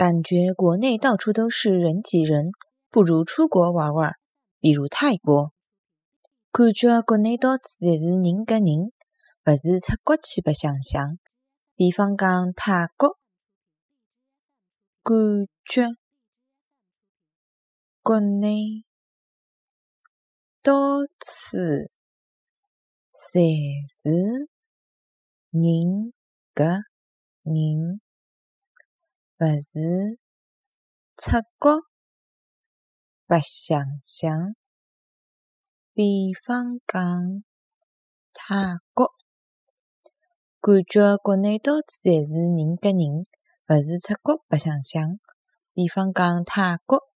感觉国内到处都是人挤人，不如出国玩玩，比如泰国。感觉国内到处侪是人夹人，勿如出国去白相相，比方讲泰国。感觉国内到处侪是人夹人。勿是出国白想想，比方讲泰国。感觉国内到处侪是人跟人，勿是出国白想想，比方讲泰国。